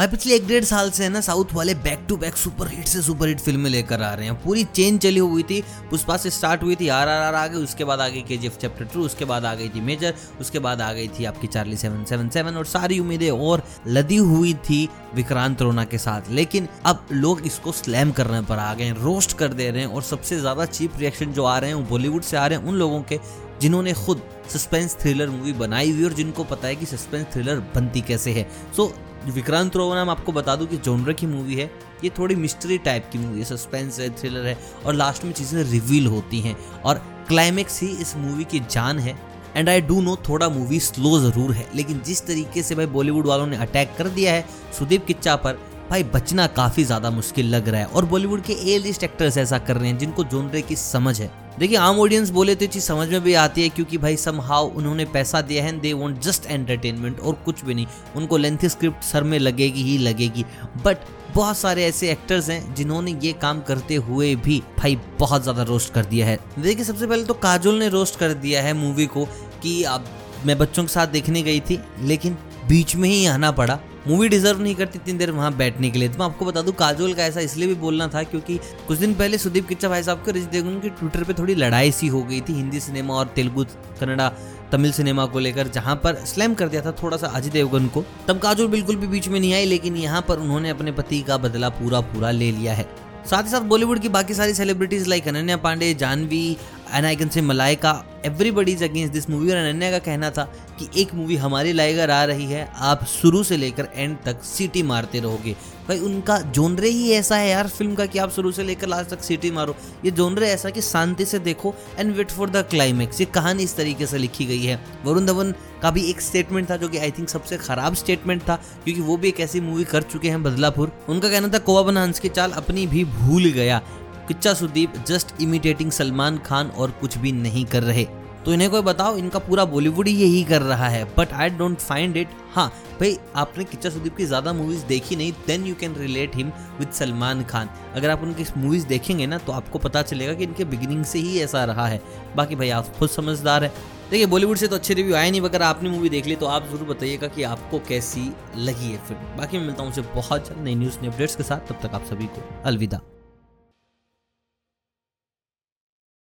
भाई, पिछले एक डेढ़ साल से है ना, साउथ वाले back to back super hit से सुपर हिट फ़िल्में लेकर आ रहे हैं। पूरी चेन चली हुई थी, पुष्पा से स्टार्ट हुई थी आर आर आर आ गई उसके बाद आ गई के जी चैप्टर टू उसके बाद आ गई थी मेजर उसके बाद आ गई थी आपकी चार्ली सेवन सेवन सेवन और सारी उम्मीदें और लदी हुई थी विक्रांत रोना के साथ। लेकिन अब लोग इसको स्लैम करने पर आ गए रोस्ट कर दे रहे हैं, और सबसे ज़्यादा चीप रिएक्शन जो आ रहे हैं, वो बॉलीवुड से आ रहे हैं, उन लोगों के जिन्होंने खुद सस्पेंस थ्रिलर मूवी बनाई हुई और जिनको पता है कि सस्पेंस थ्रिलर बनती कैसे है। सो so, विक्रांत रोवना मैं आपको बता दूँ कि जोनर की मूवी है। ये थोड़ी मिस्ट्री टाइप की मूवी है सस्पेंस है थ्रिलर है और लास्ट में चीज़ें रिवील होती हैं और क्लाइमेक्स ही इस मूवी की जान है। एंड आई डू नो थोड़ा मूवी स्लो ज़रूर है लेकिन जिस तरीके से भाई बॉलीवुड वालों ने अटैक कर दिया है सुदीप किच्चा पर भाई, बचना काफ़ी ज़्यादा मुश्किल लग रहा है। और बॉलीवुड के ए लिस्ट एक्टर्स ऐसा कर रहे हैं जिनको जोनरे की समझ है। देखिए, आम ऑडियंस बोले तो चीज़ समझ में भी आती है क्योंकि भाई सम हाउ उन्होंने पैसा दिया है दे वॉन्ट जस्ट एंटरटेनमेंट और कुछ भी नहीं। उनको लेंथी स्क्रिप्ट सर में लगेगी ही लगेगी। बट बहुत सारे ऐसे एक्टर्स हैं जिन्होंने ये काम करते हुए भी भाई, बहुत ज़्यादा रोस्ट कर दिया है। देखिए, सबसे पहले तो काजोल ने रोस्ट कर दिया है मूवी को कि अब मैं बच्चों के साथ देखने गई थी, लेकिन बीच में ही आना पड़ा। मूवी डिजर्व नहीं करती इतनी देर वहाँ बैठने के लिए। तो मैं आपको बता दूँ, काजोल का ऐसा इसलिए भी बोलना था क्योंकि कुछ दिन पहले सुदीप किच्चा भाई साहब को रिज देवगन की ट्विटर पे थोड़ी लड़ाई सी हो गई थी हिंदी सिनेमा और तेलुगु, कन्नड़ा, तमिल सिनेमा को लेकर, जहाँ पर स्लैम कर दिया था थोड़ा सा अजय देवगन को। तब काजोल बिल्कुल भी बीच में नहीं आई लेकिन यहाँ पर उन्होंने अपने पति का बदला पूरा पूरा ले लिया है। साथ ही साथ बॉलीवुड की बाकी सारी celebrities like Ananya Pandey Janhvi and I can say Malaika everybody is against this movie और अनन्या का कहना था कि एक मूवी हमारी लाइगर आ रही है, आप शुरू से लेकर एंड तक सीटी मारते रहोगे। भाई, उनका जोनरे ही ऐसा है यार फ़िल्म का कि आप शुरू से लेकर लास्ट तक सीटी मारो। ये जोनरे ऐसा कि शांति से देखो and wait for the climax ये कहानी इस तरीके से लिखी गई है। वरुण धवन का भी एक स्टेटमेंट था जो कि आई थिंक सबसे खराब स्टेटमेंट था, क्योंकि वो भी एक ऐसी मूवी कर चुके हैं बदलापुर। उनका कहना था, कोवा बना हंस की चाल अपनी भी भूल गया। किच्चा सुदीप जस्ट इमिटेटिंग सलमान खान और कुछ भी नहीं कर रहे। तो इन्हें कोई बताओ, इनका पूरा बॉलीवुड ही यही कर रहा है। But I don't find it हाँ भाई, आपने किच्चा सुदीप की ज़्यादा मूवीज़ देखी नहीं then you can relate him with Salman Khan. अगर आप उनकी मूवीज़ देखेंगे ना तो आपको पता चलेगा कि इनके बिगिनिंग से ही ऐसा रहा है। बाकी भाई, आप खुद समझदार है। देखिए, बॉलीवुड से तो अच्छे रिव्यू आए नहीं, अगर आपने मूवी देख ली तो आप ज़रूर बताइएगा कि आपको कैसी लगी है फ़िल्म बाकी मैं मिलता हूँ उसे बहुत जल्द नई न्यूज़ अपडेट्स के साथ। तब तक आप सभी को अलविदा।